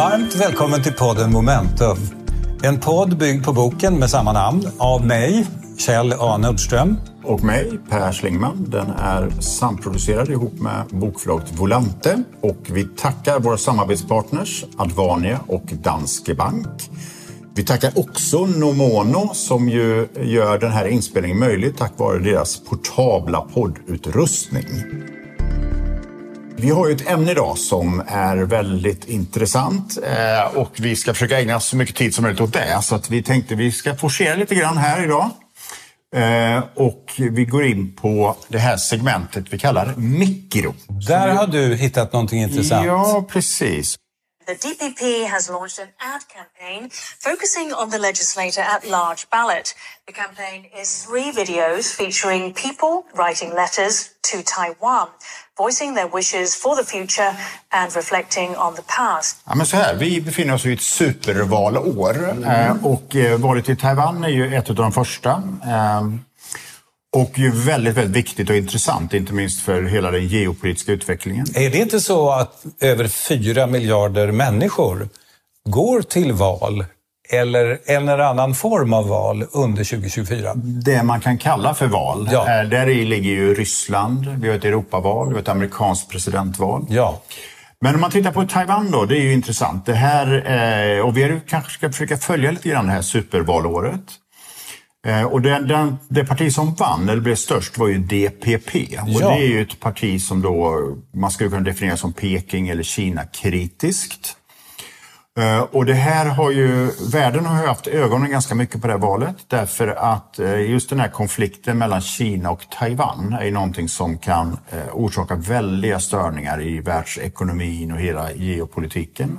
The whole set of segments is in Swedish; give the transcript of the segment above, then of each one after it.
Varmt välkommen till podden Momentum. En podd byggd på boken med samma namn av mig, Kjell A Nordström. Och mig, Per Schlingman. Den är samproducerad ihop med bokförlaget Volante. Och vi tackar våra samarbetspartners Advania och Danske Bank. Vi tackar också Nomono som ju gör den här inspelningen möjlig tack vare deras portabla poddutrustning. Vi har ju ett ämne idag som är väldigt intressant eh, och vi ska försöka ägna så mycket tid som möjligt åt det. Så att vi tänkte vi ska forcera lite grann här idag. Eh, och vi går in på det här segmentet vi kallar mikro. Där har du hittat någonting intressant. Ja, precis. The DPP has launched an ad campaign focusing on the legislator at large ballot. The campaign is three videos featuring people writing letters to Taiwan, voicing their wishes for the future and reflecting on the past. Ja, men så här, vi befinner oss i ett supervalår mm. och eh, valet i Taiwan är ju ett av de första. Ehm, och ju väldigt, väldigt viktigt och intressant, inte minst för hela den geopolitiska utvecklingen. Är det inte så att över fyra miljarder människor går till val eller en eller annan form av val under 2024? Det man kan kalla för val. Ja. Där i ligger ju Ryssland, vi har ett Europaval, vi har ett amerikanskt presidentval. Ja. Men om man tittar på Taiwan då, det är ju intressant. Det här, och vi kanske ska försöka följa lite grann det här supervalåret. Eh, och den, den, det parti som vann, eller blev störst, var ju DPP. Och ja. det är ju ett parti som då man skulle kunna definiera som Peking eller Kina-kritiskt. Eh, och det här har ju, världen har haft ögonen ganska mycket på det här valet därför att eh, just den här konflikten mellan Kina och Taiwan är någonting som kan orsaka väldiga störningar i världsekonomin och hela geopolitiken.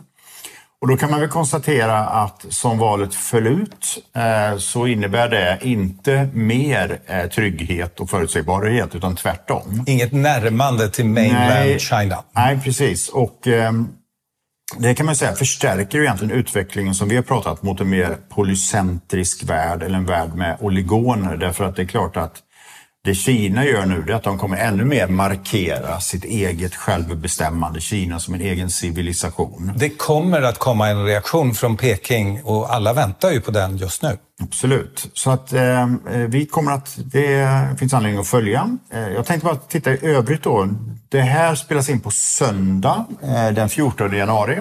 Och då kan man väl konstatera att som valet föll ut eh, så innebär det inte mer eh, trygghet och förutsägbarhet utan tvärtom. Inget närmande till mainland nej, China. Nej, precis. Och eh, det kan man säga förstärker egentligen utvecklingen som vi har pratat mot en mer polycentrisk värld eller en värld med oligoner. Därför att det är klart att det Kina gör nu är att de kommer ännu mer markera sitt eget självbestämmande, Kina som en egen civilisation. Det kommer att komma en reaktion från Peking och alla väntar ju på den just nu. Absolut. Så att eh, vi kommer att, det finns anledning att följa. Eh, jag tänkte bara titta i övrigt då. Det här spelas in på söndag eh, den 14 januari.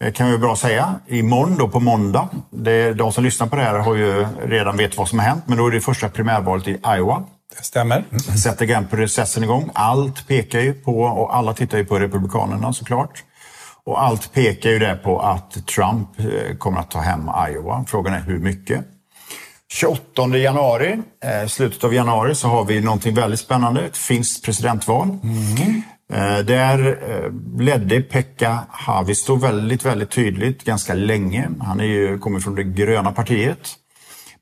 Det kan vi bra säga. Imorgon då på måndag. Det, de som lyssnar på det här har ju redan vet vad som har hänt. Men då är det första primärvalet i Iowa. Stämmer. Sätter GAMP-processen igång. Allt pekar ju på, och alla tittar ju på Republikanerna såklart. Och allt pekar ju där på att Trump eh, kommer att ta hem Iowa. Frågan är hur mycket. 28 januari, eh, slutet av januari, så har vi någonting väldigt spännande. Ett finskt presidentval. Mm. Där ledde Pekka Haavisto väldigt, väldigt tydligt ganska länge. Han är ju, kommer från det gröna partiet.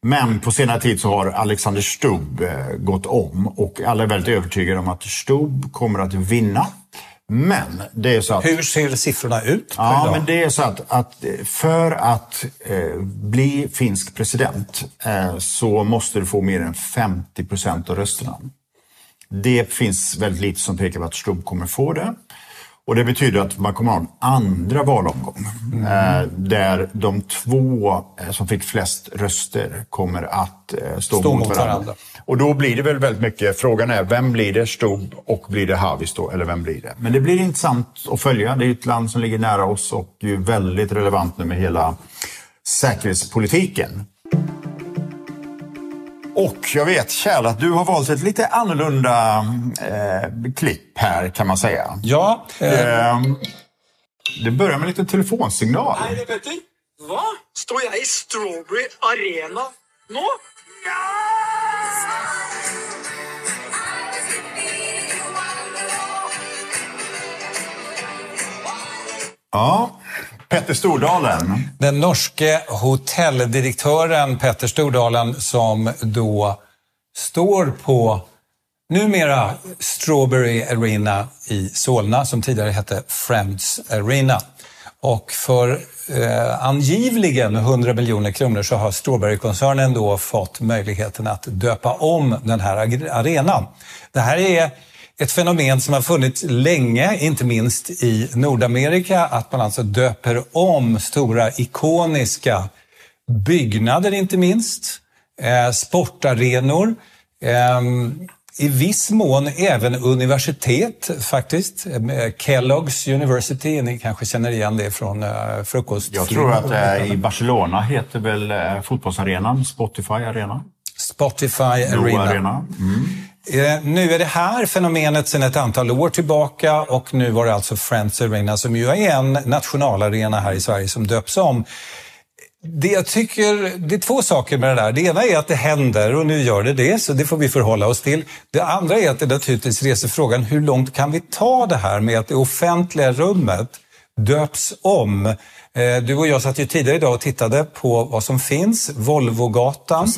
Men på senare tid så har Alexander Stubb eh, gått om och alla är väldigt övertygade om att Stubb kommer att vinna. Men det är så att... Hur ser siffrorna ut? Ja, idag? men det är så att, att för att eh, bli finsk president eh, så måste du få mer än 50 procent av rösterna. Det finns väldigt lite som pekar på att Stubb kommer få det. Och det betyder att man kommer att ha en andra valomgång mm. där de två eh, som fick flest röster kommer att eh, stå, stå, mot, varandra. varandra. Och då blir det väl väldigt mycket, frågan är vem blir det Stubb och blir det Haavisto eller vem blir det? Men det blir intressant att följa. Det är ett land som ligger nära oss och är väldigt relevant nu med hela säkerhetspolitiken. Och jag vet Kjell att du har valt ett lite annorlunda eh, klipp här kan man säga. Ja. Eh... Eh, det börjar med en liten telefonsignal. Hej, det är Petter. Va? Står jag i Strawberry Arena nu? Ja! Ja, Petter Stordalen. Den norske hotelldirektören Petter Stordalen som då står på numera Strawberry Arena i Solna som tidigare hette Friends Arena. Och för eh, angivligen 100 miljoner kronor så har Strawberry-koncernen då fått möjligheten att döpa om den här arenan. Det här är ett fenomen som har funnits länge, inte minst i Nordamerika, att man alltså döper om stora ikoniska byggnader, inte minst, eh, sportarenor, eh, i viss mån även universitet faktiskt. Eh, Kellogg's University, ni kanske känner igen det från uh, frukost. Jag tror att i Barcelona heter väl fotbollsarenan Spotify Arena? Spotify Arena. Arena. Mm. Eh, nu är det här fenomenet sedan ett antal år tillbaka och nu var det alltså Friends Arena som ju är en nationalarena här i Sverige som döps om. Det jag tycker, det är två saker med det där. Det ena är att det händer och nu gör det det, så det får vi förhålla oss till. Det andra är att det naturligtvis reser frågan hur långt kan vi ta det här med att det offentliga rummet döps om Eh, du och jag satt ju tidigare idag och tittade på vad som finns. Volvogatan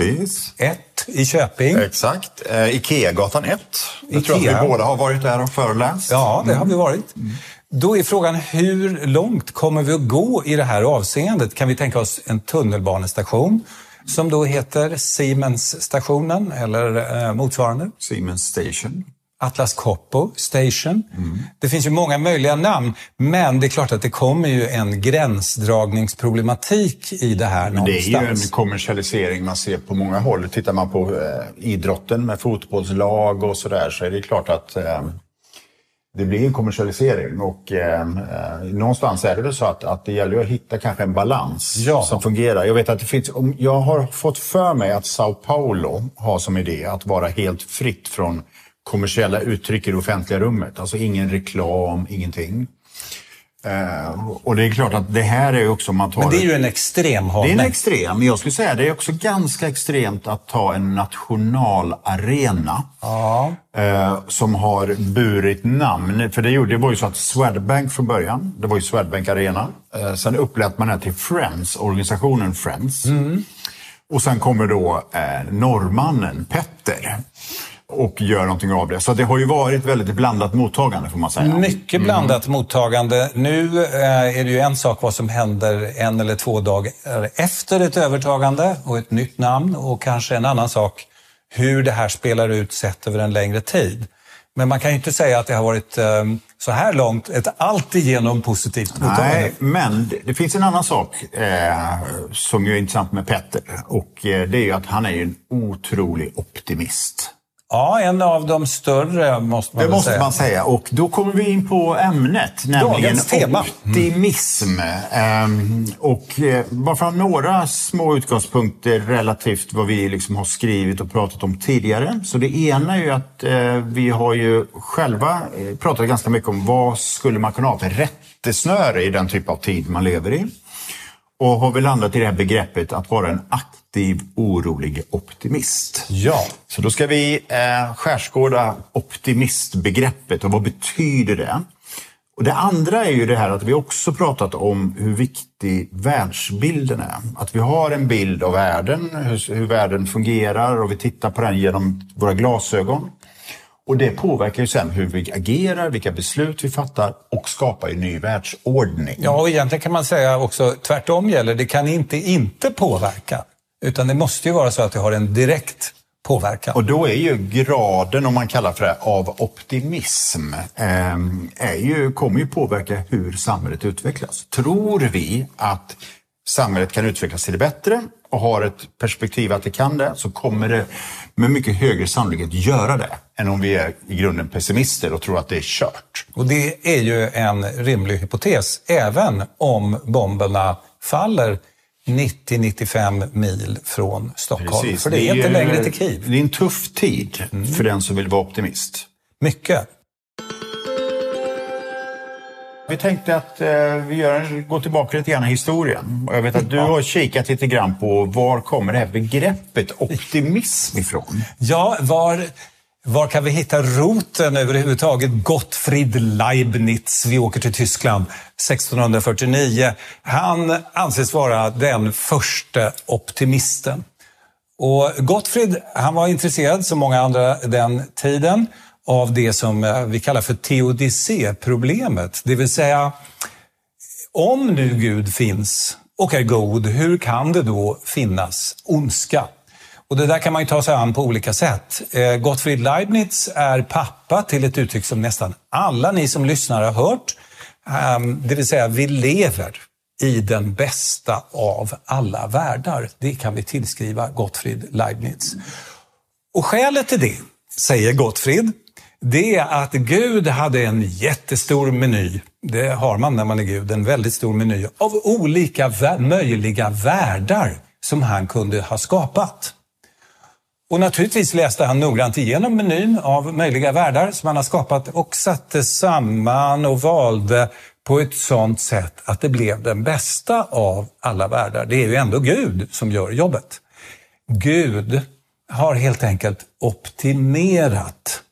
1 i Köping. Exakt. Eh, Ikeagatan 1. Jag tror att vi båda har varit där och föreläst. Ja, det har vi varit. Mm. Då är frågan hur långt kommer vi att gå i det här avseendet? Kan vi tänka oss en tunnelbanestation som då heter Siemens-stationen eller eh, motsvarande? Siemens Station. Atlas Copco Station. Mm. Det finns ju många möjliga namn, men det är klart att det kommer ju en gränsdragningsproblematik i det här men någonstans. Det är ju en kommersialisering man ser på många håll. Tittar man på eh, idrotten med fotbollslag och sådär så är det klart att eh, det blir en kommersialisering och eh, eh, någonstans är det väl så att, att det gäller att hitta kanske en balans ja. som fungerar. Jag vet att det finns, jag har fått för mig att Sao Paulo har som idé att vara helt fritt från kommersiella uttryck i det offentliga rummet. Alltså ingen reklam, ingenting. Uh, och det är klart att det här är också... Man tar Men det är ju en extrem hållning. Det är en extrem. Men jag skulle säga det är också ganska extremt att ta en nationalarena ja. uh, som har burit namn. För det, gjorde, det var ju så att Swedbank från början, det var ju Swedbank Arena. Uh, sen upplät man det till Friends, organisationen Friends. Mm. Och sen kommer då norrmannen Petter och gör någonting av det. Så det har ju varit väldigt blandat mottagande får man säga. Mycket blandat mm. mottagande. Nu eh, är det ju en sak vad som händer en eller två dagar efter ett övertagande och ett nytt namn och kanske en annan sak hur det här spelar ut sett över en längre tid. Men man kan ju inte säga att det har varit eh, så här långt ett alltigenom positivt mottagande. Nej, men det finns en annan sak eh, som är intressant med Petter och eh, det är ju att han är en otrolig optimist. Ja, en av de större måste man Det måste säga. man säga. Och då kommer vi in på ämnet, nämligen tema. optimism. Mm. och eh, bara för ha några små utgångspunkter relativt vad vi liksom har skrivit och pratat om tidigare. Så det ena är ju att eh, vi har ju själva eh, pratat ganska mycket om vad skulle man kunna ha för rättesnöre i den typ av tid man lever i. Och har vi landat i det här begreppet att vara en aktiv, orolig optimist. Ja. Så då ska vi eh, skärskåda optimistbegreppet och vad betyder det? Och det andra är ju det här att vi också pratat om hur viktig världsbilden är. Att vi har en bild av världen, hur, hur världen fungerar och vi tittar på den genom våra glasögon. Och det påverkar ju sen hur vi agerar, vilka beslut vi fattar och skapar en ny världsordning. Ja, och egentligen kan man säga också tvärtom gäller. Det kan inte inte påverka. Utan det måste ju vara så att det har en direkt påverkan. Och då är ju graden, om man kallar för det, av optimism eh, är ju, kommer ju påverka hur samhället utvecklas. Tror vi att samhället kan utvecklas till det bättre och har ett perspektiv att det kan det, så kommer det med mycket högre sannolikhet göra det än om vi är i grunden pessimister och tror att det är kört. Och det är ju en rimlig hypotes, även om bomberna faller 90-95 mil från Stockholm. Precis. För det är, det är inte längre till Kiev. Det är en tuff tid mm. för den som vill vara optimist. Mycket. Vi tänkte att eh, vi gör, går tillbaka lite grann i historien. Jag vet att du har kikat lite grann på var kommer det här begreppet optimism ifrån? Ja, var, var kan vi hitta roten överhuvudtaget? Gottfried Leibniz, vi åker till Tyskland 1649. Han anses vara den första optimisten. Och Gottfried, han var intresserad, som många andra den tiden, av det som eh, vi kallar för teodicéproblemet. Det vill säga, om nu Gud finns och är god, hur kan det då finnas ondska? Och det där kan man ju ta sig an på olika sätt. Eh, Gottfried Leibniz är pappa till ett uttryck som nästan alla ni som lyssnar har hört. Ehm, det vill säga, vi lever i den bästa av alla världar. Det kan vi tillskriva Gottfried Leibniz. Och skälet till det, säger Gottfried, det är att Gud hade en jättestor meny. Det har man när man är Gud, en väldigt stor meny av olika möjliga världar som han kunde ha skapat. Och naturligtvis läste han noggrant igenom menyn av möjliga världar som han har skapat och satte samman och valde på ett sådant sätt att det blev den bästa av alla världar. Det är ju ändå Gud som gör jobbet. Gud har helt enkelt optimerat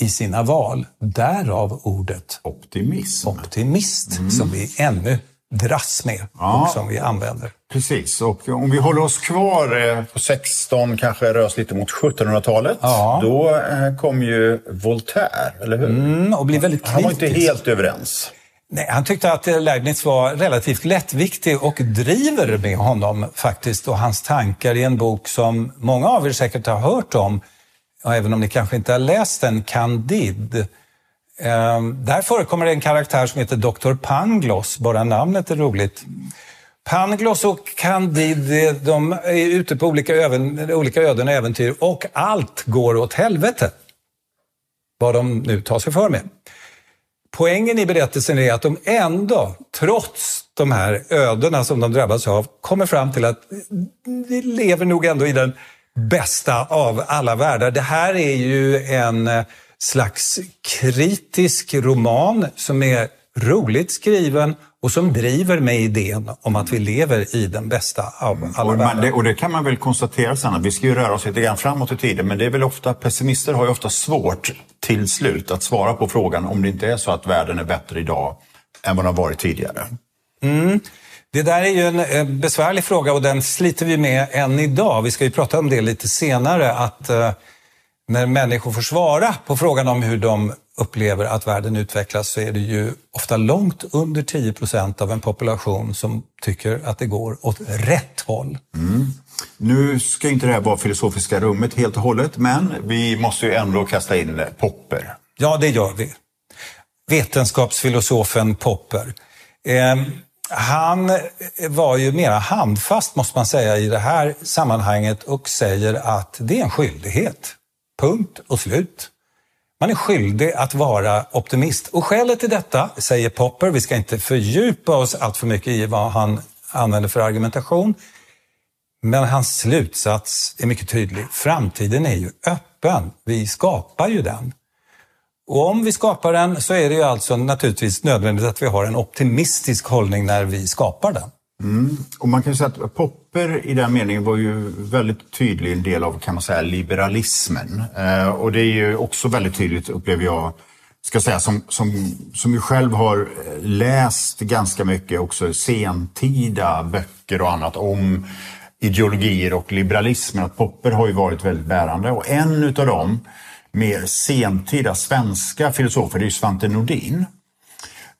i sina val. Därav ordet optimism. optimist mm. som vi ännu dras med ja, och som vi använder. Precis, och om vi håller oss kvar eh, på 16, kanske rör oss lite mot 1700-talet. Ja. Då eh, kom ju Voltaire, eller hur? Mm, och blev väldigt kritisk. Han var inte helt överens. Nej, han tyckte att Leibniz var relativt lättviktig och driver med honom faktiskt och hans tankar i en bok som många av er säkert har hört om, och även om ni kanske inte har läst den, Candide. Ehm, där förekommer en karaktär som heter Dr. Pangloss, bara namnet är roligt. Pangloss och Candide de är ute på olika, öven, olika öden och äventyr och allt går åt helvete. Vad de nu tar sig för med. Poängen i berättelsen är att de ändå, trots de här ödena som de drabbas av, kommer fram till att vi lever nog ändå i den bästa av alla världar. Det här är ju en eh, slags kritisk roman som är roligt skriven och som driver med idén om att vi lever i den bästa av alla och, världar. Det, och det kan man väl konstatera sen, att vi ska ju röra oss lite grann framåt i tiden, men det är väl ofta, pessimister har ju ofta svårt till slut att svara på frågan om det inte är så att världen är bättre idag än vad den har varit tidigare. Mm. Det där är ju en besvärlig fråga och den sliter vi med än idag. Vi ska ju prata om det lite senare, att uh, när människor får svara på frågan om hur de upplever att världen utvecklas så är det ju ofta långt under 10 procent av en population som tycker att det går åt rätt håll. Mm. Nu ska inte det här vara filosofiska rummet helt och hållet, men vi måste ju ändå kasta in Popper. Ja, det gör vi. Vetenskapsfilosofen Popper. Eh, han var ju mera handfast, måste man säga, i det här sammanhanget och säger att det är en skyldighet. Punkt och slut. Man är skyldig att vara optimist. Och skälet till detta, säger Popper, vi ska inte fördjupa oss allt för mycket i vad han använder för argumentation, men hans slutsats är mycket tydlig. Framtiden är ju öppen. Vi skapar ju den. Och om vi skapar den så är det ju alltså naturligtvis nödvändigt att vi har en optimistisk hållning när vi skapar den. Mm. Och man kan ju säga att Popper i den meningen var ju väldigt tydlig en del av kan man säga, liberalismen. Eh, och det är ju också väldigt tydligt, upplever jag, ska säga, som, som, som ju själv har eh, läst ganska mycket också sentida böcker och annat om ideologier och liberalismen. Att Popper har ju varit väldigt bärande och en utav dem mer sentida svenska filosofer, det är Svante Nordin.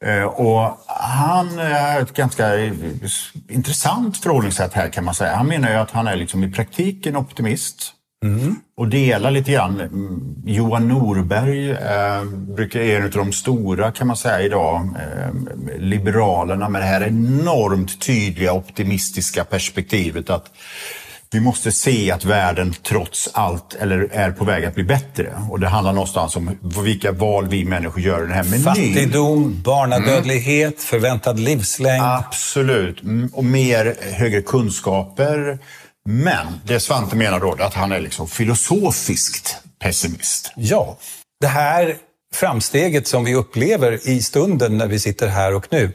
Eh, och han har ett ganska intressant förhållningssätt här kan man säga. Han menar ju att han är liksom i praktiken optimist. Mm. Och delar lite grann. Johan Norberg eh, brukar är en av de stora kan man säga idag. Eh, liberalerna med det här enormt tydliga optimistiska perspektivet att vi måste se att världen trots allt eller är på väg att bli bättre. Och det handlar någonstans om vilka val vi människor gör i den här menyn. Fattigdom, barnadödlighet, mm. förväntad livslängd. Absolut, mm, och mer högre kunskaper. Men det Svante menar då att han är liksom filosofiskt pessimist. Ja, det här framsteget som vi upplever i stunden när vi sitter här och nu,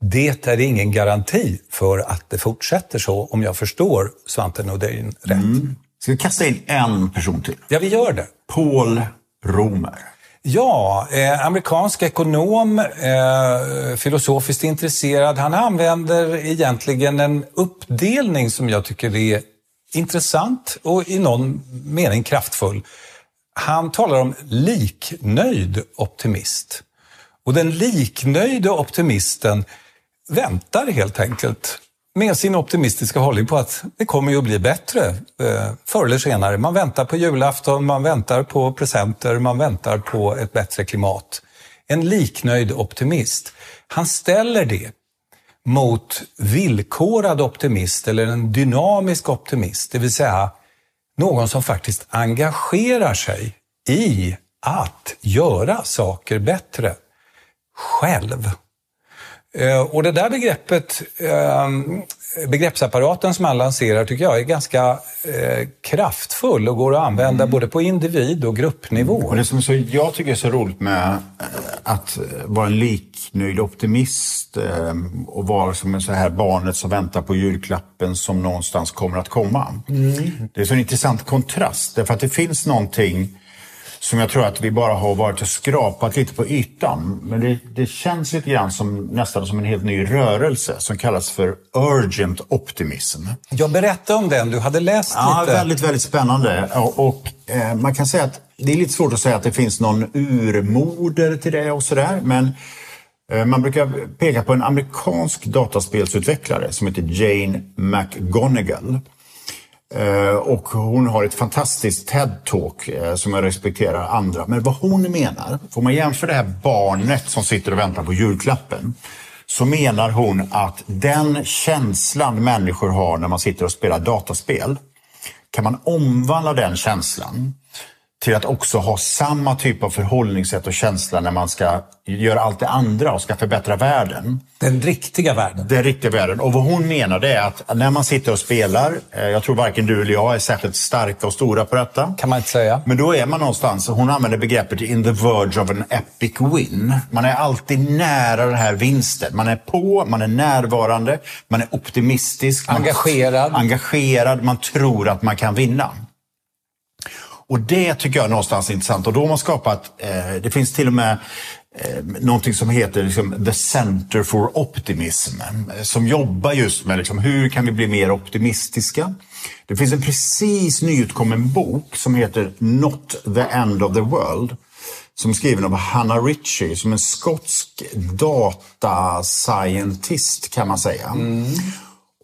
det är ingen garanti för att det fortsätter så, om jag förstår Svante Nordin rätt. Mm. Ska vi kasta in en person till? Ja, vi gör det. Paul Romer. Ja, eh, amerikansk ekonom, eh, filosofiskt intresserad. Han använder egentligen en uppdelning som jag tycker är intressant och i någon mening kraftfull. Han talar om liknöjd optimist. Och den liknöjde optimisten väntar helt enkelt med sin optimistiska hållning på att det kommer ju att bli bättre eh, förr eller senare. Man väntar på julafton, man väntar på presenter, man väntar på ett bättre klimat. En liknöjd optimist. Han ställer det mot villkorad optimist eller en dynamisk optimist, det vill säga någon som faktiskt engagerar sig i att göra saker bättre själv. Eh, och det där begreppet, ehm, begreppsapparaten som han lanserar tycker jag är ganska eh, kraftfull och går att använda mm. både på individ och gruppnivå. Och det som så, jag tycker är så roligt med eh, att vara en liknöjd optimist och vara som en så här barnet som väntar på julklappen som någonstans kommer att komma. Mm. Det är så en intressant kontrast därför att det finns någonting som jag tror att vi bara har varit och skrapat lite på ytan. Men det, det känns lite grann som, nästan som en helt ny rörelse som kallas för urgent optimism. Jag berättade om den, du hade läst ja, lite. Ja, väldigt, väldigt spännande. Och, och eh, man kan säga att det är lite svårt att säga att det finns någon urmoder till det och sådär. Men eh, man brukar peka på en amerikansk dataspelsutvecklare som heter Jane McGonigal. Eh, och hon har ett fantastiskt TED-talk eh, som jag respekterar andra. Men vad hon menar, får man jämföra det här barnet som sitter och väntar på julklappen, så menar hon att den känslan människor har när man sitter och spelar dataspel, kan man omvandla den känslan till att också ha samma typ av förhållningssätt och känsla när man ska göra allt det andra och ska förbättra världen. Den riktiga världen? Den riktiga världen. Och vad hon menar det är att när man sitter och spelar, eh, jag tror varken du eller jag är särskilt starka och stora på detta. Kan man inte säga. Men då är man någonstans, hon använder begreppet in the verge of an epic win. Man är alltid nära den här vinsten. Man är på, man är närvarande, man är optimistisk. Engagerad. Man, engagerad, man tror att man kan vinna. Och det tycker jag är någonstans intressant. Och då har man skapat, eh, det finns till och med eh, någonting som heter liksom, The Center for Optimism eh, som jobbar just med liksom, hur kan vi bli mer optimistiska. Det finns en precis nyutkommen bok som heter Not the End of the World som är skriven av Hannah Ritchie som en skotsk data scientist kan man säga. Mm.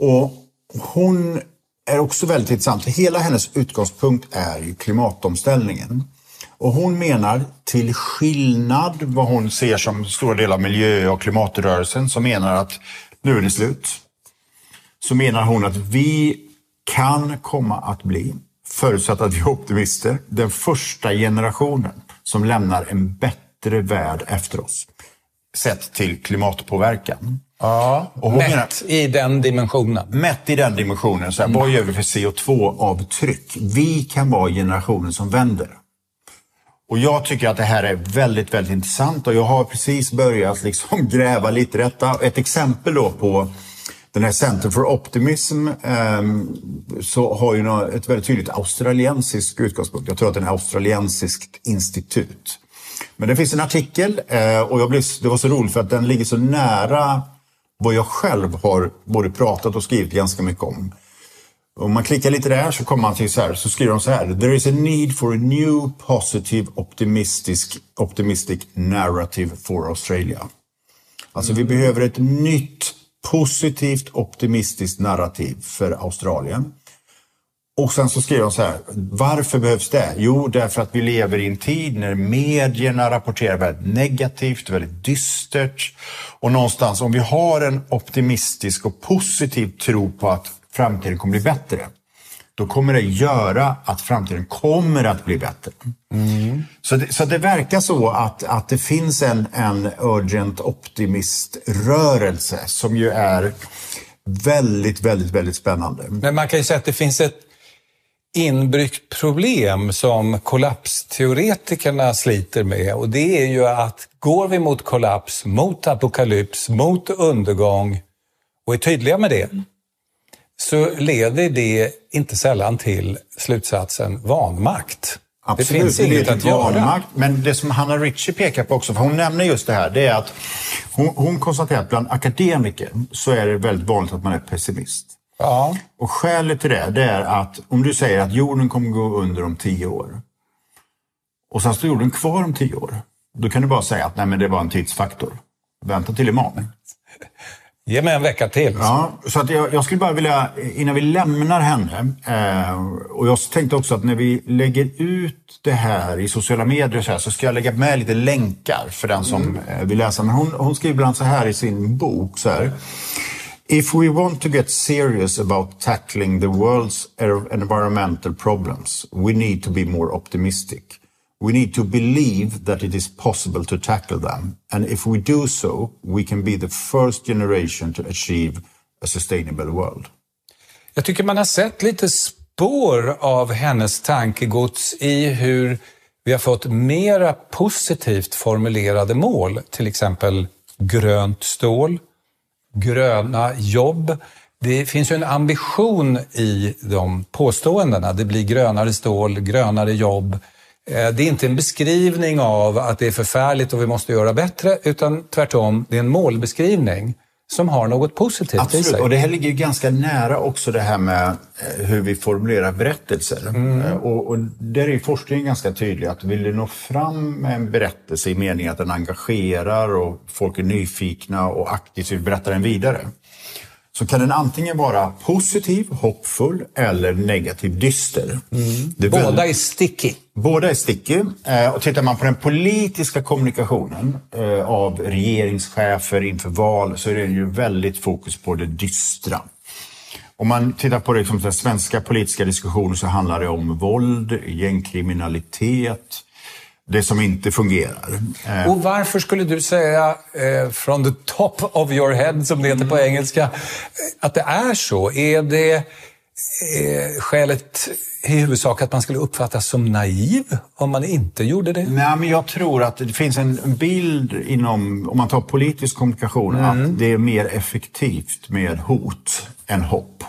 Och hon är också väldigt intressant. Hela hennes utgångspunkt är ju klimatomställningen. Och hon menar, till skillnad vad hon ser som stora delar av miljö och klimatrörelsen, som menar att nu är det slut. Så menar hon att vi kan komma att bli, förutsatt att vi är optimister, den första generationen som lämnar en bättre värld efter oss. Sett till klimatpåverkan. Ja, och mätt menar, i den dimensionen. Mätt i den dimensionen. Så här, mm. Vad gör vi för CO2-avtryck? Vi kan vara generationen som vänder. Och jag tycker att det här är väldigt, väldigt intressant och jag har precis börjat liksom gräva lite i detta. Ett exempel då på den här Center for Optimism eh, så har ju ett väldigt tydligt australiensiskt utgångspunkt. Jag tror att det är ett australiensiskt institut. Men det finns en artikel eh, och jag blev, det var så roligt för att den ligger så nära vad jag själv har både pratat och skrivit ganska mycket om. Om man klickar lite där så kommer man till så här, så skriver de så här. There is a need for a new positive optimistic, optimistic narrative for Australia. Alltså vi behöver ett nytt positivt optimistiskt narrativ för Australien. Och sen så skriver de så här, varför behövs det? Jo, därför att vi lever i en tid när medierna rapporterar väldigt negativt, väldigt dystert. Och någonstans, om vi har en optimistisk och positiv tro på att framtiden kommer bli bättre, då kommer det göra att framtiden kommer att bli bättre. Mm. Så, det, så det verkar så att, att det finns en, en urgent optimist-rörelse som ju är väldigt, väldigt, väldigt spännande. Men man kan ju säga att det finns ett inbyggt problem som kollapsteoretikerna sliter med och det är ju att går vi mot kollaps, mot apokalyps, mot undergång och är tydliga med det så leder det inte sällan till slutsatsen vanmakt. Absolut, det finns inget att vanmakt, göra. Men det som Hanna Ritchie pekar på också, för hon nämner just det här, det är att hon, hon konstaterar att bland akademiker så är det väldigt vanligt att man är pessimist. Ja. Och skälet till det, det är att om du säger att jorden kommer gå under om tio år och sen står jorden kvar om tio år. Då kan du bara säga att nej, men det var en tidsfaktor. Vänta till imorgon. Ge mig en vecka till. Ja, så att jag, jag skulle bara vilja, innan vi lämnar henne, eh, och jag tänkte också att när vi lägger ut det här i sociala medier så, här, så ska jag lägga med lite länkar för den som eh, vill läsa. Men hon, hon skriver ibland så här i sin bok. Så här. If we want to get serious about tackling the world's environmental problems, we need to be more optimistic. We need to believe that it is possible to tackle them. And if we do so, we can be the first generation to achieve a sustainable world. Jag tycker man har sett lite spår av hennes tankegods i hur vi har fått mera positivt formulerade mål, till exempel grönt stål, gröna jobb. Det finns ju en ambition i de påståendena. Det blir grönare stål, grönare jobb. Eh, det är inte en beskrivning av att det är förfärligt och vi måste göra bättre, utan tvärtom, det är en målbeskrivning som har något positivt Absolut. i sig. och det här ligger ju ganska nära också det här med eh, hur vi formulerar berättelser. Mm. Eh, Och, och där är forskningen ganska tydlig att vill du nå fram med en berättelse i meningen att den engagerar och folk är nyfikna och aktivt vill berätta den vidare. Så kan den antingen vara positiv, hoppfull eller negativ, dyster. Är Båda väldigt- är sticky. Båda är sticky. Eh, Och tittar man på den politiska kommunikationen eh, av regeringschefer inför val så är det ju väldigt fokus på det dystra. Om man tittar på det, liksom, den svenska politiska diskussionen så handlar det om våld, gängkriminalitet, det som inte fungerar. Eh, Och varför skulle du säga, eh, from the top of your head, som det heter på engelska, eh, att det är så? Är det eh, skälet i huvudsak att man skulle uppfattas som naiv om man inte gjorde det? Nej, men jag tror att det finns en bild inom, om man tar politisk kommunikation, att det är mer effektivt med hot än hopp.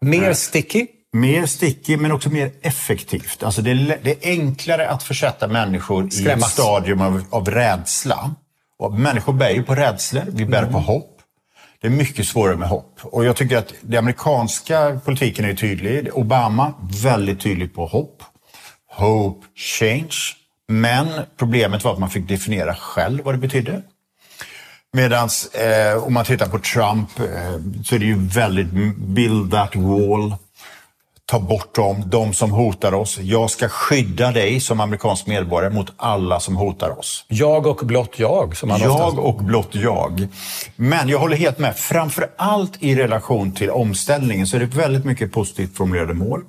Mer sticky? Mer stickig men också mer effektivt. Alltså det, är, det är enklare att försätta människor i ett Skrämmas. stadium av, av rädsla. Och människor bär ju på rädslor, vi bär på hopp. Det är mycket svårare med hopp. Och jag tycker att den amerikanska politiken är tydlig. Obama, väldigt tydlig på hopp. Hope, change. Men problemet var att man fick definiera själv vad det betydde. Medan eh, om man tittar på Trump eh, så är det ju väldigt build that wall. Ta bort dem, de som hotar oss. Jag ska skydda dig som amerikansk medborgare mot alla som hotar oss. Jag och blott jag, som man Jag oftast... och blott jag. Men jag håller helt med. Framför allt i relation till omställningen så är det väldigt mycket positivt formulerade mål.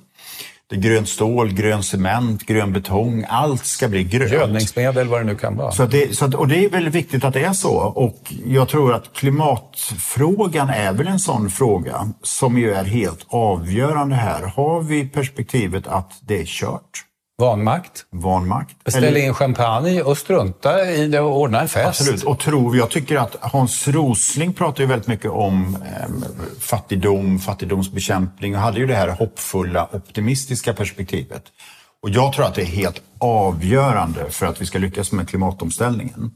Det är grönt stål, grön cement, grön betong. Allt ska bli grönt. Gödningsmedel, vad det nu kan vara. Så det, så att, och det är väldigt viktigt att det är så. Och jag tror att klimatfrågan är väl en sån fråga som ju är helt avgörörande här. Har vi perspektivet att det är kört? Vanmakt. Vanmakt? Beställa in champagne och strunta i det och ordna en fest. Absolut. Och tror, jag tycker att Hans Rosling pratar ju väldigt mycket om eh, fattigdom, fattigdomsbekämpning och hade ju det här hoppfulla, optimistiska perspektivet. Och jag tror att det är helt avgörande för att vi ska lyckas med klimatomställningen.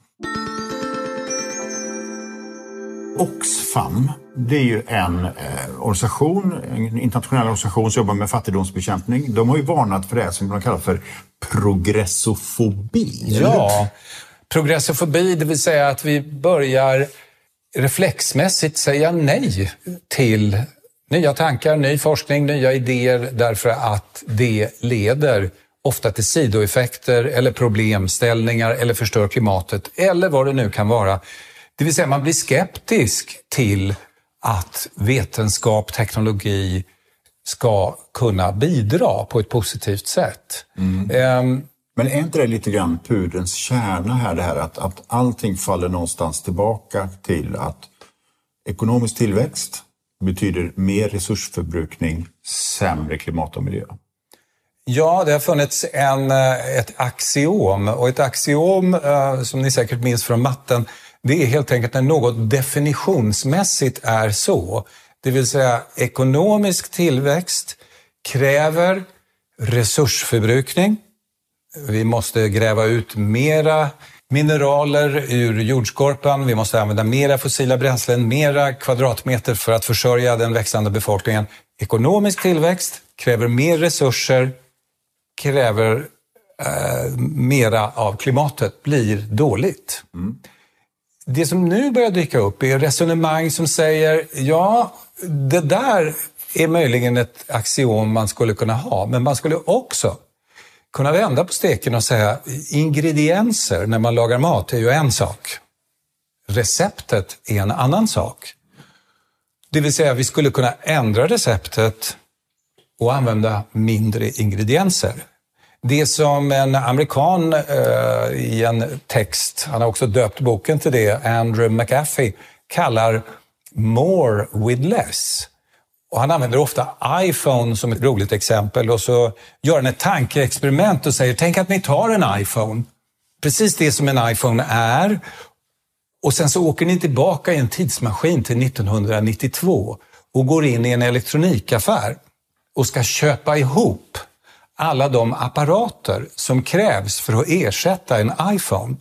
Oxfam, det är ju en eh, organisation, en internationell organisation som jobbar med fattigdomsbekämpning. De har ju varnat för det som de kallar för progressofobi. Ja, progressofobi, det vill säga att vi börjar reflexmässigt säga nej till nya tankar, ny forskning, nya idéer därför att det leder ofta till sidoeffekter eller problemställningar eller förstör klimatet eller vad det nu kan vara. Det vill säga man blir skeptisk till att vetenskap, teknologi ska kunna bidra på ett positivt sätt. Ehm, Men är inte det lite grann pudelns kärna här, det här att, att allting faller någonstans tillbaka till att ekonomisk tillväxt betyder mer resursförbrukning, sämre klimat och miljö. Ja, det har funnits en, eh, ett axiom och ett axiom eh, som ni säkert minns från matten, det är helt enkelt när något definitionsmässigt är så. Det vill säga ekonomisk tillväxt kräver resursförbrukning. Vi måste gräva ut mera mineraler ur jordskorpan. Vi måste använda mera fossila bränslen, mera kvadratmeter för att försörja den växande befolkningen. Ekonomisk tillväxt kräver mer resurser, kräver eh, mera av klimatet, blir dåligt. Mm det som nu börjar dyka upp är resonemang som säger ja, det där är möjligen ett axiom man skulle kunna ha, men man skulle också kunna vända på steken och säga ingredienser när man lagar mat är ju en sak. Receptet är en annan sak. Det vill säga, vi skulle kunna ändra receptet och använda mindre ingredienser. Det som en amerikan eh, i en text, han har också döpt boken till det, Andrew McAfee, kallar more with less. Och han använder ofta iPhone som ett roligt exempel. Och så gör han ett tankeexperiment och säger, tänk att ni tar en iPhone, precis det som en iPhone är, och sen så åker ni tillbaka i en tidsmaskin till 1992 och går in i en elektronikaffär och ska köpa ihop alla de apparater som krävs för att ersätta en iPhone.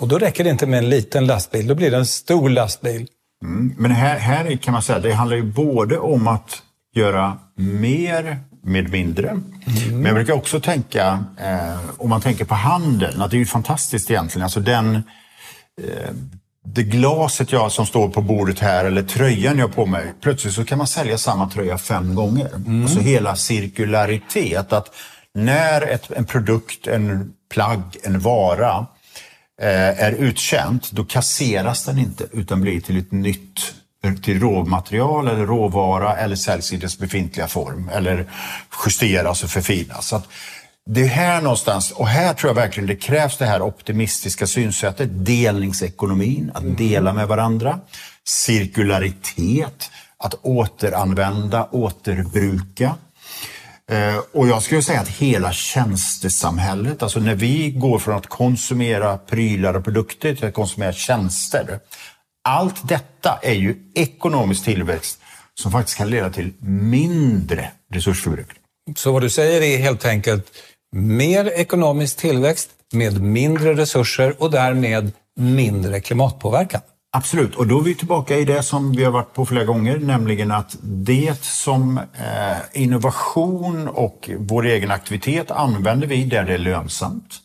Och då räcker det inte med en liten lastbil, då blir det en stor lastbil. Mm. Men här, här kan man säga, det handlar ju både om att göra mer med mindre. Mm. Men jag brukar också tänka, eh, om man tänker på handeln, att det är ju fantastiskt egentligen. Alltså den, eh, det glaset jag som står på bordet här eller tröjan jag har på mig, plötsligt så kan man sälja samma tröja fem gånger. Mm. Alltså hela cirkularitet. Att när ett, en produkt, en plagg, en vara eh, är uttjänt, då kasseras den inte utan blir till ett nytt till råmaterial eller råvara eller säljs i dess befintliga form eller justeras och förfinas. Så att det är här någonstans, och här tror jag verkligen det krävs det här optimistiska synsättet, delningsekonomin, att dela med varandra, cirkularitet, att återanvända, återbruka. Eh, och jag skulle säga att hela tjänstesamhället, alltså när vi går från att konsumera prylar och produkter till att konsumera tjänster. Allt detta är ju ekonomisk tillväxt som faktiskt kan leda till mindre resursförbrukning. Så vad du säger är helt enkelt mer ekonomisk tillväxt med mindre resurser och därmed mindre klimatpåverkan. Absolut, och då är vi tillbaka i det som vi har varit på flera gånger, nämligen att det som eh, innovation och vår egen aktivitet använder vi där det är lönsamt.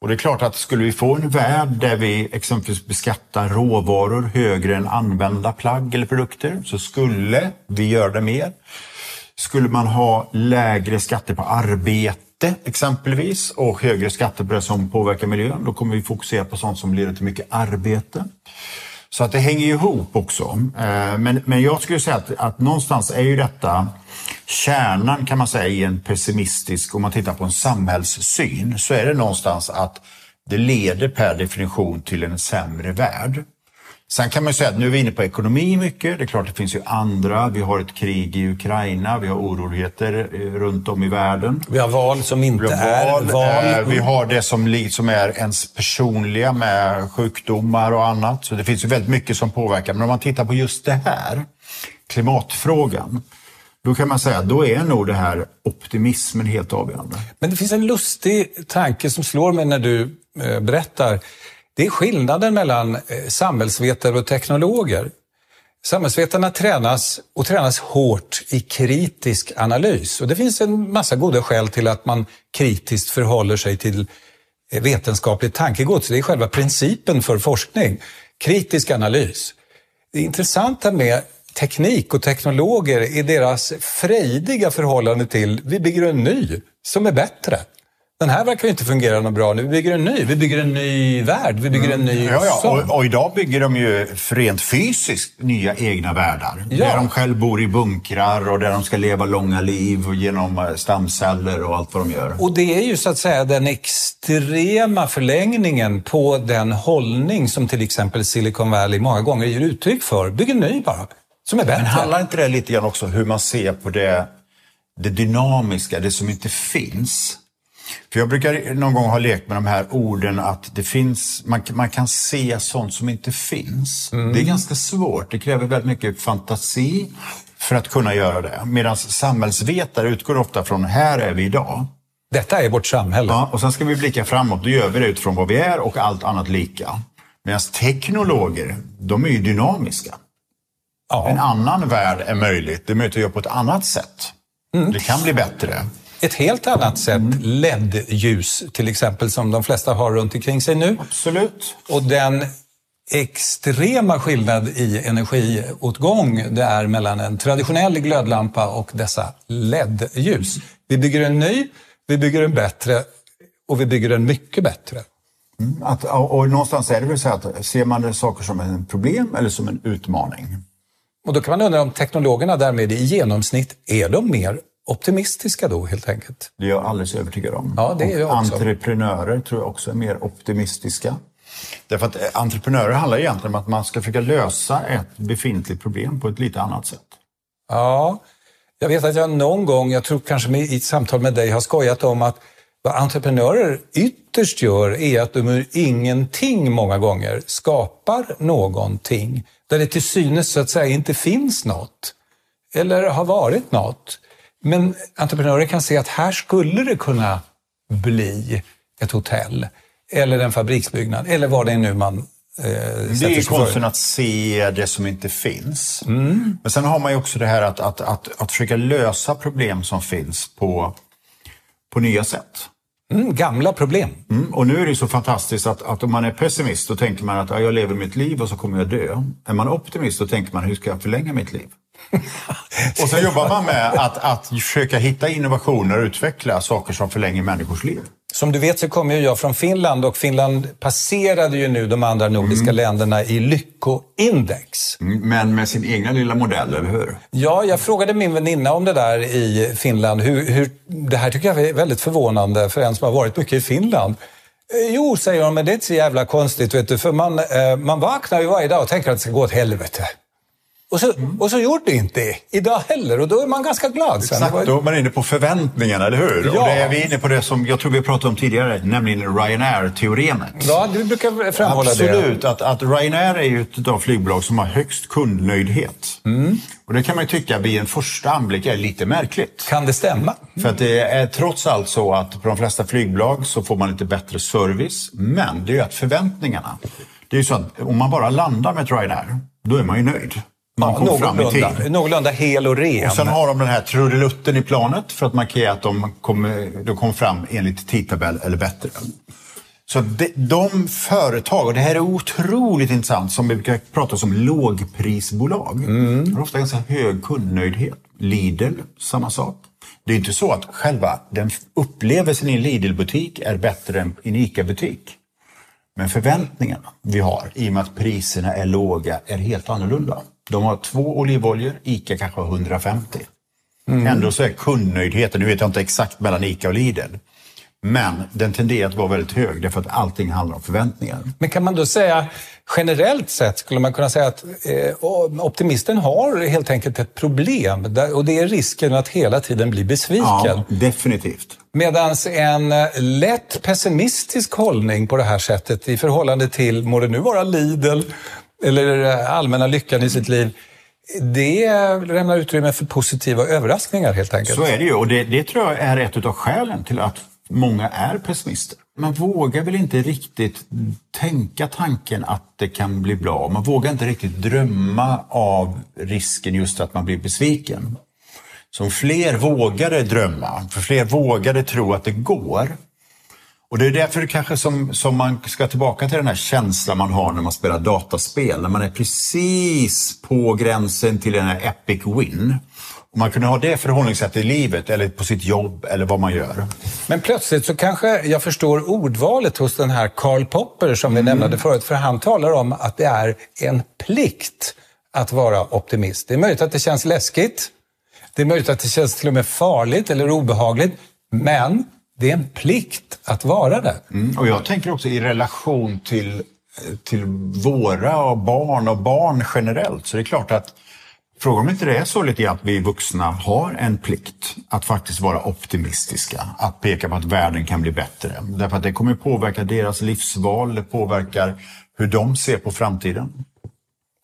Och det är klart att skulle vi få en värld där vi exempelvis beskattar råvaror högre än använda plagg eller produkter så skulle vi göra det mer. Skulle man ha lägre skatter på arbete exempelvis och högre skatter på det som påverkar miljön, då kommer vi fokusera på sånt som leder till mycket arbete. Så att det hänger ihop också. Eh, men, men jag skulle säga att, att någonstans är ju detta kärnan kan man säga i en pessimistisk, om man tittar på en samhällssyn, så är det någonstans att det leder per definition till en sämre värld. Sen kan man säga att nu är vi inne på ekonomi mycket. Det är klart det finns ju andra. Vi har ett krig i Ukraina, vi har oroligheter eh, runt om i världen. Vi har val som inte vi är val. val. Eh, vi har det som, som är ens personliga med sjukdomar och annat. Så det finns ju väldigt mycket som påverkar. Men om man tittar på just det här, klimatfrågan, då kan man säga att då är nog det här optimismen helt avgörande. Men det finns en lustig tanke som slår mig när du eh, berättar. Det är skillnaden mellan eh, samhällsvetare och teknologer. Samhällsvetarna tränas och tränas hårt i kritisk analys. Och det finns en massa goda skäl till att man kritiskt förhåller sig till eh, vetenskapligt tankegods. Det är själva principen för forskning. Kritisk analys. Det intressanta med teknik och teknologer är deras frejdiga förhållande till vi bygger en ny som är bättre. Den här verkar ju inte fungera något bra nu. Vi bygger en ny. Vi bygger en ny värld. Vi bygger en ny mm. ja, ja. Och, och, idag bygger de ju rent fysiskt nya egna världar. Ja. Där de själv bor i bunkrar och där de ska leva långa liv genom eh, stamceller och allt vad de gör. Och det är ju så att säga den extrema förlängningen på den hållning som till exempel Silicon Valley många gånger ger uttryck för. Bygg en ny bara som är bättre. Men handlar inte det lite grann också hur man ser på det, det dynamiska, det som inte finns? För jag brukar någon gång ha lekt med de här orden att det finns, man, man kan se sånt som inte finns. Mm. Det är ganska svårt, det kräver väldigt mycket fantasi för att kunna göra det. Medan samhällsvetare utgår ofta från, här är vi idag. Detta är vårt samhälle. Ja, och sen ska vi blicka framåt, då gör vi det utifrån vad vi är och allt annat lika. Medan teknologer, de är ju dynamiska. Ja. En annan värld är möjligt. Det är möjligt att göra på ett annat sätt. Mm. Det kan bli bättre. Ett helt annat sätt, mm. LED-ljus till exempel, som de flesta har runt omkring sig nu. Absolut. Och den extrema skillnad i energiåtgång det är mellan en traditionell glödlampa och dessa LED-ljus. Vi bygger en ny, vi bygger en bättre och vi bygger en mycket bättre. Mm, att, och någonstans är det väl så att ser man saker som ett problem eller som en utmaning? Och då kan man undra om teknologerna därmed i genomsnitt är de mer optimistiska då helt enkelt? Det är jag alldeles övertygad om. Ja, det är jag också. Entreprenörer tror jag också är mer optimistiska. Därför att eh, entreprenörer handlar egentligen om att man ska försöka lösa ett befintligt problem på ett lite annat sätt. Ja, jag vet att jag någon gång, jag tror kanske i ett samtal med dig, har skojat om att vad entreprenörer ytterst gör är att de ur ingenting många gånger skapar någonting där det till synes så att säga inte finns något eller har varit något. Men entreprenörer kan se att här skulle det kunna bli ett hotell eller en fabriksbyggnad eller vad det är nu man eh, Det är konsten att se det som inte finns. Mm. Men sen har man ju också det här att, att, att, att försöka lösa problem som finns på, på nya sätt. Mm, gamla problem. Mm, och nu är det så fantastiskt att, att om man är pessimist då tänker man att ja, jag lever mitt liv och så kommer jag dö. Är man optimist då tänker man hur ska jag förlänga mitt liv? och sen jobbar man med att, att försöka hitta innovationer och utveckla saker som förlänger människors liv. Som du vet så kommer ju jag från Finland och Finland passerade ju nu de andra nordiska mm. länderna i lyckoindex. Mm, men med sin egna lilla modell, eller hur? Ja, jag frågade min väninna om det där i Finland. Hur, hur, det här tycker jag är väldigt förvånande för en som har varit mycket i Finland. Eh, jo, säger hon, men det är inte så jävla konstigt, vet du, för man, eh, man vaknar ju varje dag och tänker att det ska gå åt helvete. Och så, mm. och så gjorde det inte idag heller och då är man ganska glad. Sen. Exakt, då är man inne på förväntningarna, eller hur? Ja. Och det är vi inne på det som jag tror vi pratade om tidigare, nämligen Ryanair-teoremet. Ja, du brukar framhålla Absolut, det. Absolut, att, att Ryanair är ju ett av flygbolag som har högst kundnöjdhet. Mm. Och det kan man ju tycka vid en första anblick är lite märkligt. Kan det stämma? För att det är trots allt så att på de flesta flygbolag så får man lite bättre service. Men det är ju att förväntningarna. Det är ju så att om man bara landar med ett Ryanair, då är man ju nöjd. Man kom ja, fram i tid. Någorlunda hel och ren. Och sen har de den här trudelutten i planet för att markera att de kom, de kom fram enligt tidtabell eller bättre. Så de, de företag, och det här är otroligt intressant, som vi brukar prata om lågprisbolag, mm. har ofta ganska hög kundnöjdhet. Lidl, samma sak. Det är inte så att själva den upplevelsen i en Lidl-butik är bättre än i en ICA-butik. Men förväntningarna vi har, i och med att priserna är låga, är helt annorlunda. De har två olivoljor, ICA kanske har 150. Mm. Ändå så är kundnöjdheten, nu vet jag inte exakt mellan ICA och Lidl, men den tenderar att vara väldigt hög därför att allting handlar om förväntningar. Men kan man då säga, generellt sett skulle man kunna säga att eh, optimisten har helt enkelt ett problem där, och det är risken att hela tiden bli besviken. Ja, definitivt. Medan en eh, lätt pessimistisk hållning på det här sättet i förhållande till, må det nu vara Lidl, eller allmänna lyckan i sitt liv, det lämnar utrymme för positiva överraskningar helt enkelt. Så är det ju och det, det tror jag är ett av skälen till att många är pessimister. Man vågar väl inte riktigt tänka tanken att det kan bli bra. Man vågar inte riktigt drömma av risken just att man blir besviken. Så om fler vågade drömma, för fler vågade tro att det går, och det är därför kanske som, som man ska tillbaka till den här känslan man har när man spelar dataspel. När man är precis på gränsen till den här epic win. Och man kunde ha det förhållningssättet i livet eller på sitt jobb eller vad man gör. Men plötsligt så kanske jag förstår ordvalet hos den här Karl Popper som vi mm. nämnde förut. För han talar om att det är en plikt att vara optimist. Det är möjligt att det känns läskigt. Det är möjligt att det känns till och med farligt eller obehagligt. Men det är en plikt att vara det. Mm, och jag tänker också i relation till, till våra barn och barn generellt. Så det är klart att Frågan om inte det är så lite att vi vuxna har en plikt att faktiskt vara optimistiska, att peka på att världen kan bli bättre. Därför att det kommer påverka deras livsval, det påverkar hur de ser på framtiden.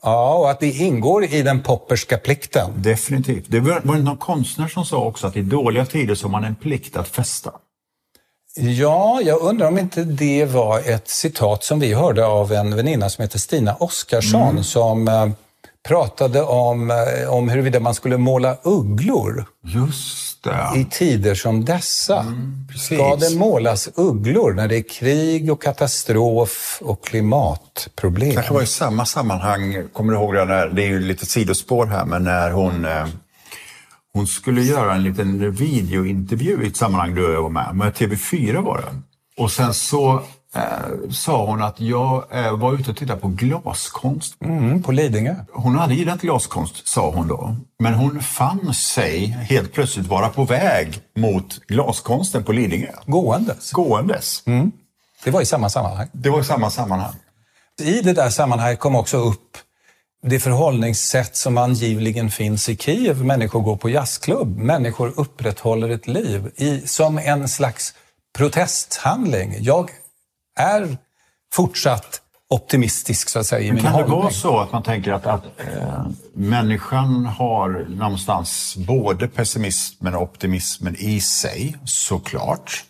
Ja, och att det ingår i den popperska plikten. Definitivt. Det var någon konstnär som sa också att i dåliga tider så har man en plikt att festa. Ja, jag undrar om inte det var ett citat som vi hörde av en väninna som heter Stina Oskarsson mm. som eh, pratade om, eh, om huruvida man skulle måla ugglor. Just det. i tider som dessa. Mm, precis. Ska det målas ugglor när det är krig och katastrof och klimatproblem? kanske var i samma sammanhang, kommer du ihåg det, när, det är ju lite sidospår här, men när hon, eh, hon skulle göra en liten videointervju i ett sammanhang du och jag var med, med TV4 var det. Och sen så eh, sa hon att jag eh, var ute och tittade på glaskonst. Mm, på Lidingö. Hon hade gillat glaskonst, sa hon då. Men hon fann sig helt plötsligt vara på väg mot glaskonsten på Lidingö. Gåendes. Gåendes. Det var i samma sammanhang. Det var i samma sammanhang. I det där sammanhanget kom också upp det förhållningssätt som angiveligt finns i Kiev. Människor går på jazzklubb, människor upprätthåller ett liv i, som en slags protesthandling. Jag är fortsatt optimistisk så att säga i min Kan det vara så att man tänker att, att eh, människan har någonstans både pessimismen och optimismen i sig, såklart.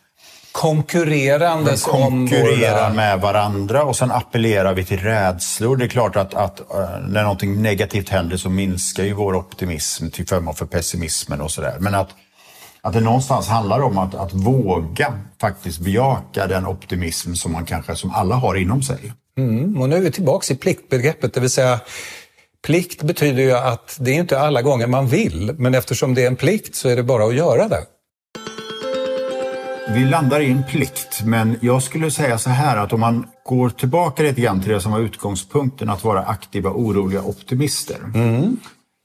Konkurrerandes De konkurrerar våra... med varandra och sen appellerar vi till rädslor. Det är klart att, att eh, när någonting negativt händer så minskar ju vår optimism till förmån för pessimismen och sådär. Men att, att det någonstans handlar om att, att våga faktiskt bejaka den optimism som man kanske, som alla har inom sig. Mm, och nu är vi tillbaka i pliktbegreppet, det vill säga plikt betyder ju att det är inte alla gånger man vill, men eftersom det är en plikt så är det bara att göra det. Vi landar i en plikt, men jag skulle säga så här att om man går tillbaka lite grann till det som var utgångspunkten att vara aktiva, oroliga optimister.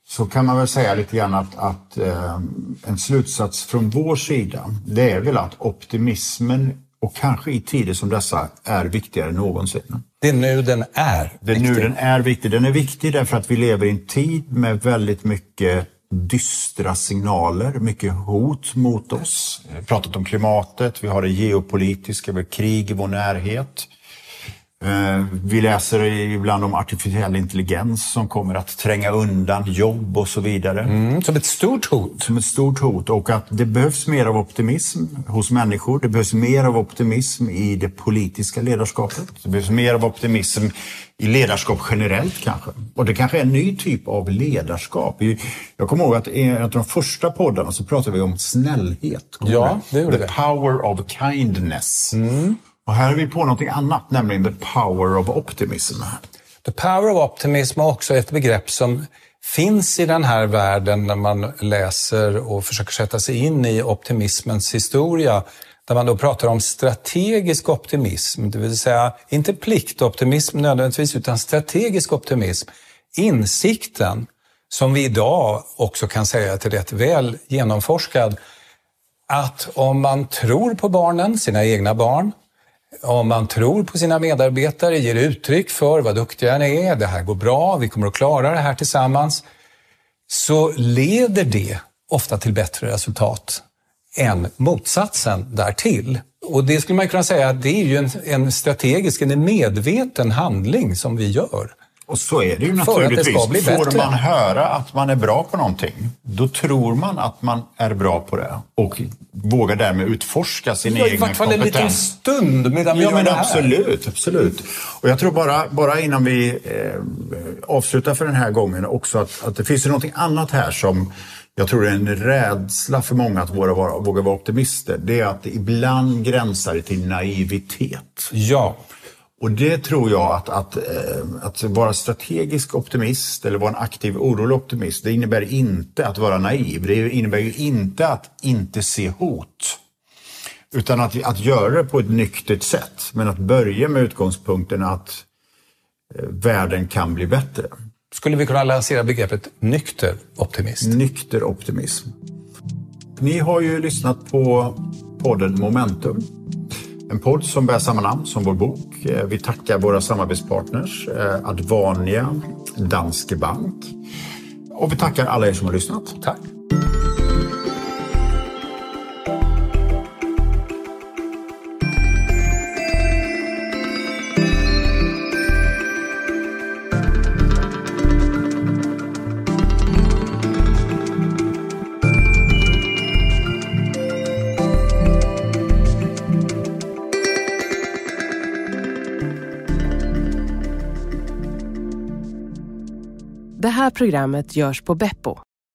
Så kan man väl säga lite grann att, att eh, en slutsats från vår sida, det är väl att optimismen och kanske i tider som dessa är viktigare än någonsin. Det är nu den är Det är nu den är viktig. Den är viktig därför att vi lever i en tid med väldigt mycket dystra signaler, mycket hot mot oss. Vi har pratat om klimatet, vi har det geopolitiska, vi har krig i vår närhet. Eh, Vi läser ibland om artificiell intelligens som kommer att tränga undan jobb och så vidare Mm, som ett stort hot. som ett stort hot och att det behövs mer av optimism hos människor. Det behövs mer av optimism i det politiska ledarskapet. Det behövs mer av optimism i ledarskap generellt kanske. Och det kanske är en ny typ av ledarskap. Jag kommer ihåg att i en av de första poddarna så pratade vi om snällhet. Ja, det gjorde The vi. power of kindness. Och här är vi på någonting annat, nämligen the power of optimism. The power of optimism är också ett begrepp som finns i den här världen när man läser och försöker sätta sig in i optimismens historia. Där man då pratar om strategisk optimism, det vill säga inte pliktoptimism nödvändigtvis, utan strategisk optimism. Insikten, som vi idag också kan säga är rätt väl genomforskad, att om man tror på barnen, sina egna barn, om man tror på sina medarbetare, ger uttryck för vad duktiga ni är, det här går bra, vi kommer att klara det här tillsammans, så leder det ofta till bättre resultat än motsatsen därtill. Och det skulle man kunna säga att det är ju en, en strategisk, en medveten handling som vi gör. Och så är det ju För att det naturligtvis. ska bli Får man höra att man är bra på någonting, då tror man att man är bra på det och vågar därmed utforska sin Ja, I egen vart fall en liten kompetens. stund medan vi Ja, gör men det här. absolut, absolut. Och jag tror bara, bara innan vi eh, avslutar för den här gången också att, att det finns ju någonting annat här som jag tror är en rädsla för många att våga vara, våga vara optimister. Det är att det ibland gränsar det till naivitet. Ja, Och det tror jag att, att, eh, att vara strategisk optimist eller vara en aktiv orolig optimist, det innebär inte att vara naiv. Det innebär ju inte att inte se hot. Utan att, att göra det på ett nyktert sätt. Men att börja med utgångspunkten att eh, världen kan bli bättre. skulle vi kunna lansera begreppet nykter optimist. Nykter optimism. Ni har ju lyssnat på podden Momentum. En podd som bär samma namn som vår bok. Eh, vi tackar våra samarbetspartners eh, Advania, Danske Bank. Och vi tackar alla er som har lyssnat. Tack. Programmet görs på Beppo.